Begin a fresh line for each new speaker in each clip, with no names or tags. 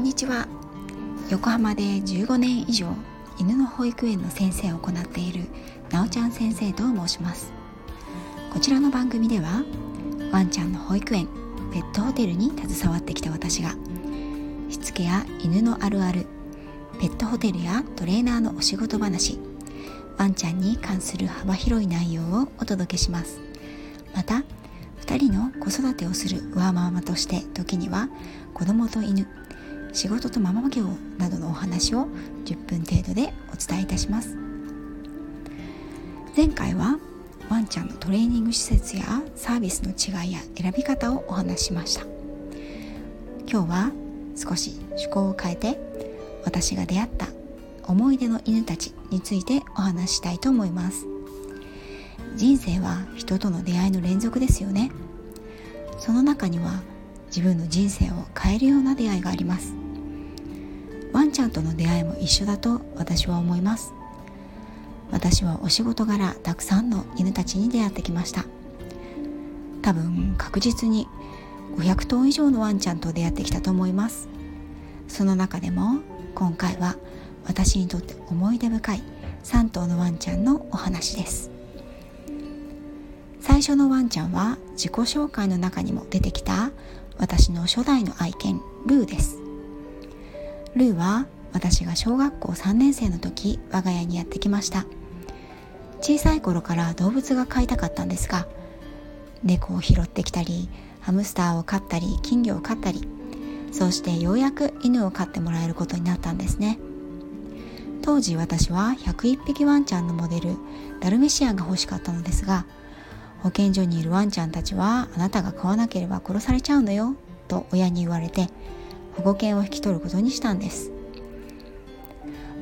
んにちは。横浜で15年以上犬の保育園の先生を行っているなおちゃん先生と申します。こちらの番組ではワンちゃんの保育園ペットホテルに携わってきた私がしつけや犬のあるあるペットホテルやトレーナーのお仕事話ワンちゃんに関する幅広い内容をお届けします。また2人の子育てをするワーママとして時には子供と犬仕事とママ業などのお話を10分程度でお伝えいたします。前回はワンちゃんのトレーニング施設やサービスの違いや選び方をお話ししました。今日は少し趣向を変えて私が出会った思い出の犬たちについてお話ししたいと思います。人生は人との出会いの連続ですよね。その中には自分の人生を変えるような出会いがあります。ワンちゃんとの出会いも一緒だと私は思います。私はお仕事柄たくさんの犬たちに出会ってきました。多分確実に500頭以上のワンちゃんと出会ってきたと思います。その中でも今回は私にとって思い出深い3頭のワンちゃんのお話です。最初のワンちゃんは自己紹介の中にも出てきた私の初代の愛犬ルーです。ルーは私が小学校3年生の時我が家にやってきました。小さい頃から動物が飼いたかったんですが猫を拾ってきたりハムスターを飼ったり金魚を飼ったりそうしてようやく犬を飼ってもらえることになったんですね。当時私は101匹ワンちゃんのモデルダルメシアンが欲しかったのですが保健所にいるワンちゃんたちはあなたが飼わなければ殺されちゃうのよと親に言われて保護犬を引き取ることにしたんです。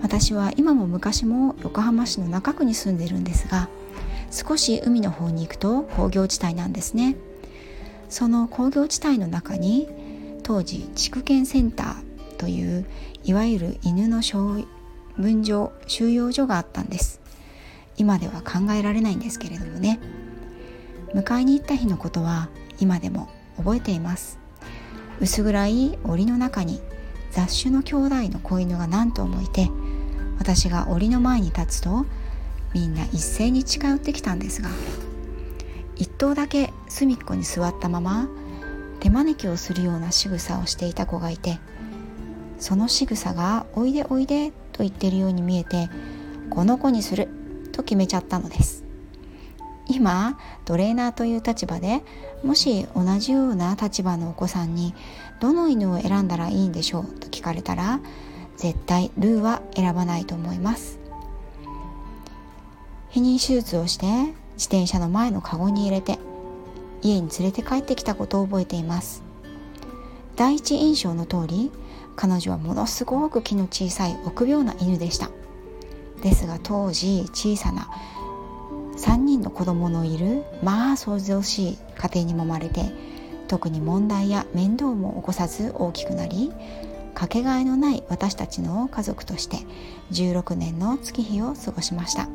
私は今も昔も横浜市の中区に住んでいるんですが少し海の方に行くと工業地帯なんですね。その工業地帯の中に当時畜犬センターといういわゆる犬の分場収容所があったんです。今では考えられないんですけれどもね。迎えに行った日のことは今でも覚えています。薄暗い檻の中に雑種の兄弟の子犬が何頭もいて私が檻の前に立つとみんな一斉に近寄ってきたんですが一頭だけ隅っこに座ったまま手招きをするような仕草をしていた子がいてその仕草が「おいでおいで」と言ってるように見えて「この子にする」と決めちゃったのです。今トレーナーという立場でもし同じような立場のお子さんにどの犬を選んだらいいんでしょうと聞かれたら絶対ルーは選ばないと思います。避妊手術をして自転車の前のカゴに入れて家に連れて帰ってきたことを覚えています。第一印象の通り彼女はものすごく気の小さい臆病な犬でした。ですが当時小さな3人の子供のいるまあ想像しい家庭にもまれて特に問題や面倒も起こさず大きくなりかけがえのない私たちの家族として16年の月日を過ごしました。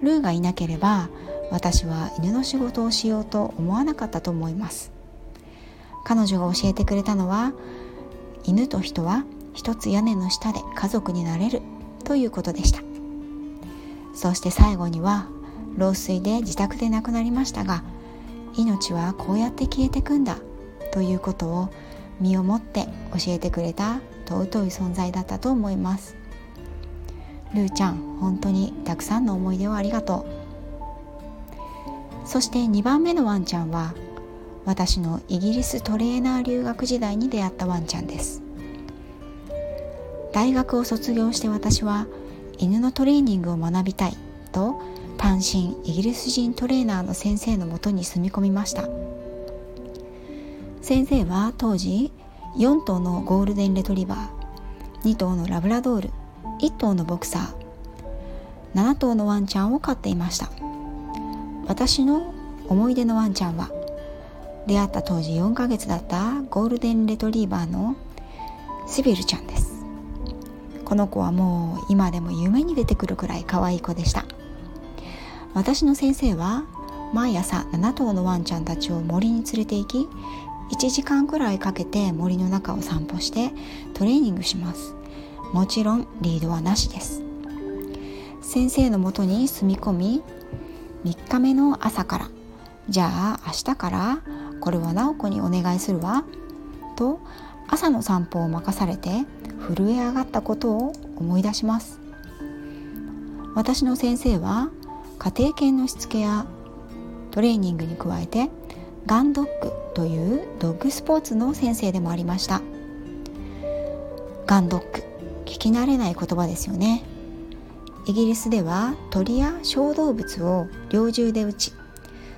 ルーがいなければ私は犬の仕事をしようと思わなかったと思います。彼女が教えてくれたのは犬と人は一つ屋根の下で家族になれるということでした。そして最後には老衰で自宅で亡くなりましたが命はこうやって消えてくんだということを身をもって教えてくれた尊い存在だったと思います。ルーちゃん本当にたくさんの思い出をありがとう。そして2番目のワンちゃんは私のイギリストレーナー留学時代に出会ったワンちゃんです。大学を卒業して私は犬のトレーニングを学びたいと単身イギリス人トレーナーの先生のもとに住み込みました。先生は当時4頭のゴールデンレトリバー2頭のラブラドール1頭のボクサー7頭のワンちゃんを飼っていました。私の思い出のワンちゃんは出会った当時4ヶ月だったゴールデンレトリバーのシビルちゃんです。この子はもう今でも夢に出てくるくらい可愛い子でした。私の先生は毎朝7頭のワンちゃんたちを森に連れて行き1時間くらいかけて森の中を散歩してトレーニングします。もちろんリードはなしです。先生のもとに住み込み3日目の朝からじゃあ明日からこれは直子にお願いするわと朝の散歩を任されて震え上がったことを思い出します。私の先生は家庭犬のしつけやトレーニングに加えてガンドッグというドッグスポーツの先生でもありました。ガンドッグ聞き慣れない言葉ですよね。イギリスでは鳥や小動物を猟銃で撃ち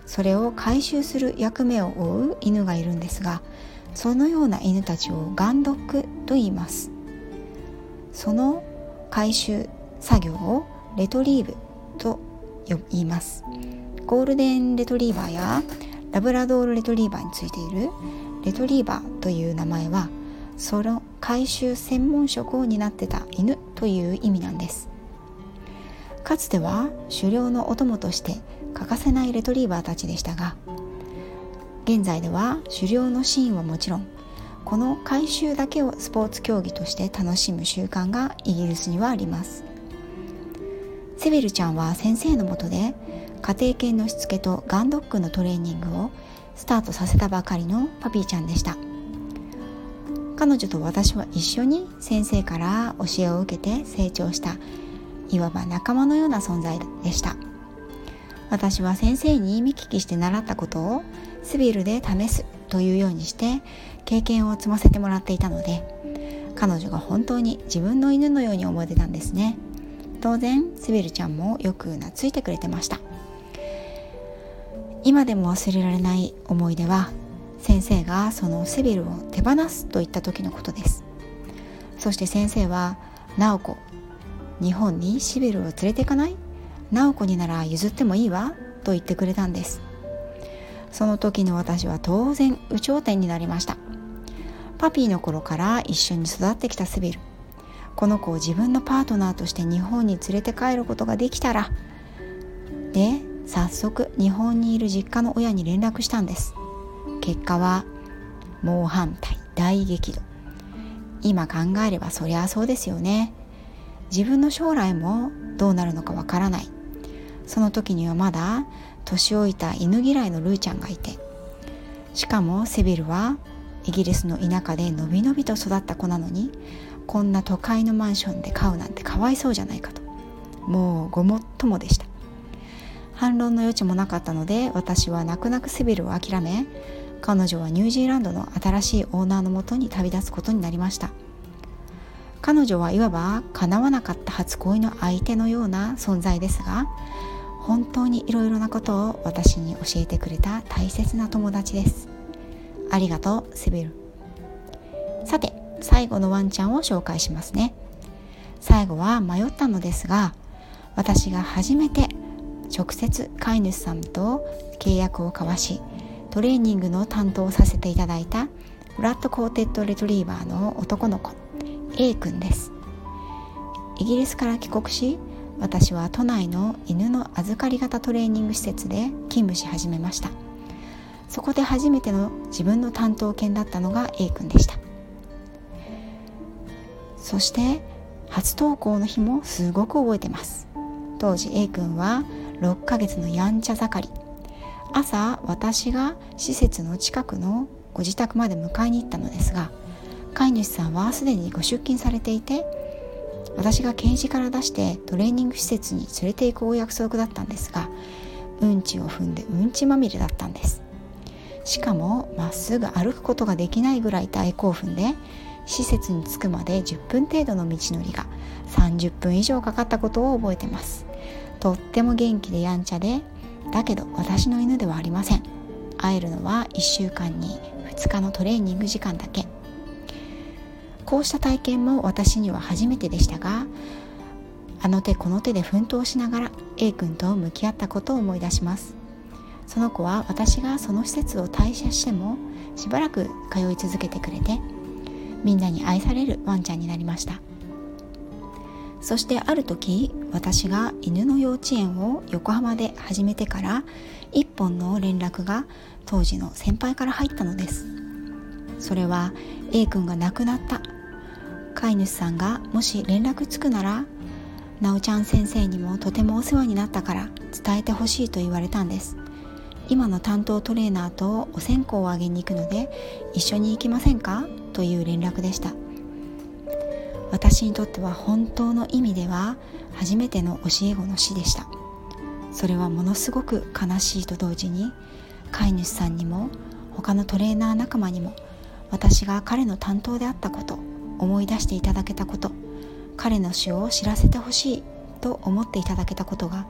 それを回収する役目を負う犬がいるんですがそのような犬たちをガンドッグと言います。その回収作業をレトリーブと言います。ゴールデンレトリーバーやラブラドールレトリーバーについているレトリーバーという名前はその回収専門職を担ってた犬という意味なんです。かつては狩猟のお供として欠かせないレトリーバーたちでしたが現在では狩猟のシーンはもちろんこの回収だけをスポーツ競技として楽しむ習慣がイギリスにはあります。セビルちゃんは先生のもとで家庭犬のしつけとガンドッグのトレーニングをスタートさせたばかりのパピーちゃんでした。彼女と私は一緒に先生から教えを受けて成長したいわば仲間のような存在でした。私は先生に見聞きして習ったことをスビルで試すというようにして経験を積ませてもらっていたので彼女が本当に自分の犬のように思えてたんですね。当然スビルちゃんもよく懐いてくれてました。今でも忘れられない思い出は先生がそのセビルを手放すと言った時のことです。そして先生は「直子日本にシビルを連れていかない？直子になら譲ってもいいわ」と言ってくれたんです。その時の私は当然有頂天になりました。パピーの頃から一緒に育ってきたスビル。この子を自分のパートナーとして日本に連れて帰ることができたら。で早速日本にいる実家の親に連絡したんです。結果は猛反対大激怒。今考えればそりゃそうですよね。自分の将来もどうなるのかわからない。その時にはまだ年老いた犬嫌いのルーちゃんがいてしかもセビルはイギリスの田舎でのびのびと育った子なのにこんな都会のマンションで飼うなんてかわいそうじゃないかともうごもっともでした。反論の余地もなかったので私は泣く泣くセビルを諦め彼女はニュージーランドの新しいオーナーのもとに旅立つことになりました。彼女はいわば叶わなかった初恋の相手のような存在ですが本当にいろいろなことを私に教えてくれた大切な友達です。ありがとうセビル。さて最後のワンちゃんを紹介しますね。最後は迷ったのですが私が初めて直接飼い主さんと契約を交わしトレーニングの担当をさせていただいたブラッドコーテッドレトリーバーの男の子 A 君です。イギリスから帰国し私は都内の犬の預かり型トレーニング施設で勤務し始めました。そこで初めての自分の担当犬だったのが A 君でした。そして初登校の日もすごく覚えてます。当時 A 君は6ヶ月のやんちゃ盛り。朝私が施設の近くのご自宅まで迎えに行ったのですが飼い主さんはすでにご出勤されていて私が検視から出してトレーニング施設に連れて行くお約束だったんですがうんちを踏んでうんちまみれだったんです。しかもまっすぐ歩くことができないぐらい大興奮で施設に着くまで10分程度の道のりが30分以上かかったことを覚えてます。とっても元気でやんちゃでだけど私の犬ではありません。会えるのは1週間に2日のトレーニング時間だけ。こうした体験も私には初めてでしたがあの手この手で奮闘しながら A 君と向き合ったことを思い出します。その子は私がその施設を退社してもしばらく通い続けてくれてみんなに愛されるワンちゃんになりました。そしてある時私が犬の幼稚園を横浜で始めてから一本の連絡が当時の先輩から入ったのです。それは A 君が亡くなった飼い主さんがもし連絡つくならなおちゃん先生にもとてもお世話になったから伝えてほしいと言われたんです。今の担当トレーナーとお線香をあげに行くので一緒に行きませんか？という連絡でした。私にとっては本当の意味では初めての教え子の死でした。それはものすごく悲しいと同時に飼い主さんにも他のトレーナー仲間にも私が彼の担当であったこと思い出していただけたこと彼の死を知らせてほしいと思っていただけたことが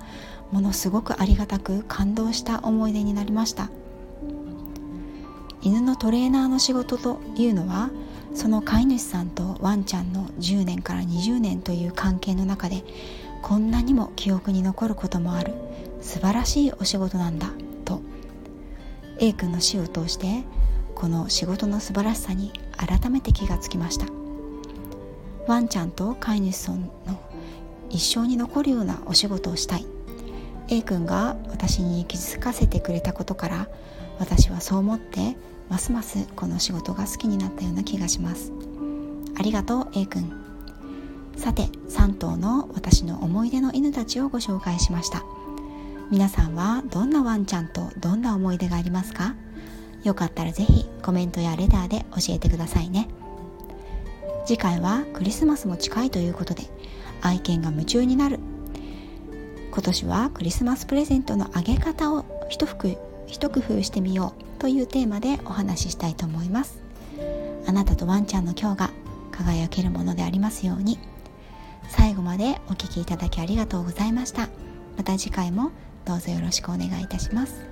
ものすごくありがたく感動した思い出になりました。犬のトレーナーの仕事というのはその飼い主さんとワンちゃんの10年から20年という関係の中でこんなにも記憶に残ることもある素晴らしいお仕事なんだと A 君の死を通してこの仕事の素晴らしさに改めて気がつきました。ワンちゃんと飼い主さんの一生に残るようなお仕事をしたい。A 君が私に気づかせてくれたことから私はそう思ってますますこの仕事が好きになったような気がします。ありがとう A 君。さて3頭の私の思い出の犬たちをご紹介しました。皆さんはどんなワンちゃんとどんな思い出がありますか？よかったらぜひコメントやレターで教えてくださいね。次回はクリスマスも近いということで愛犬が夢中になる。今年はクリスマスプレゼントのあげ方を一服一工夫してみようというテーマでお話ししたいと思います。あなたとワンちゃんの今日が輝けるものでありますように。最後までお聴きいただきありがとうございました。また次回もどうぞよろしくお願いいたします。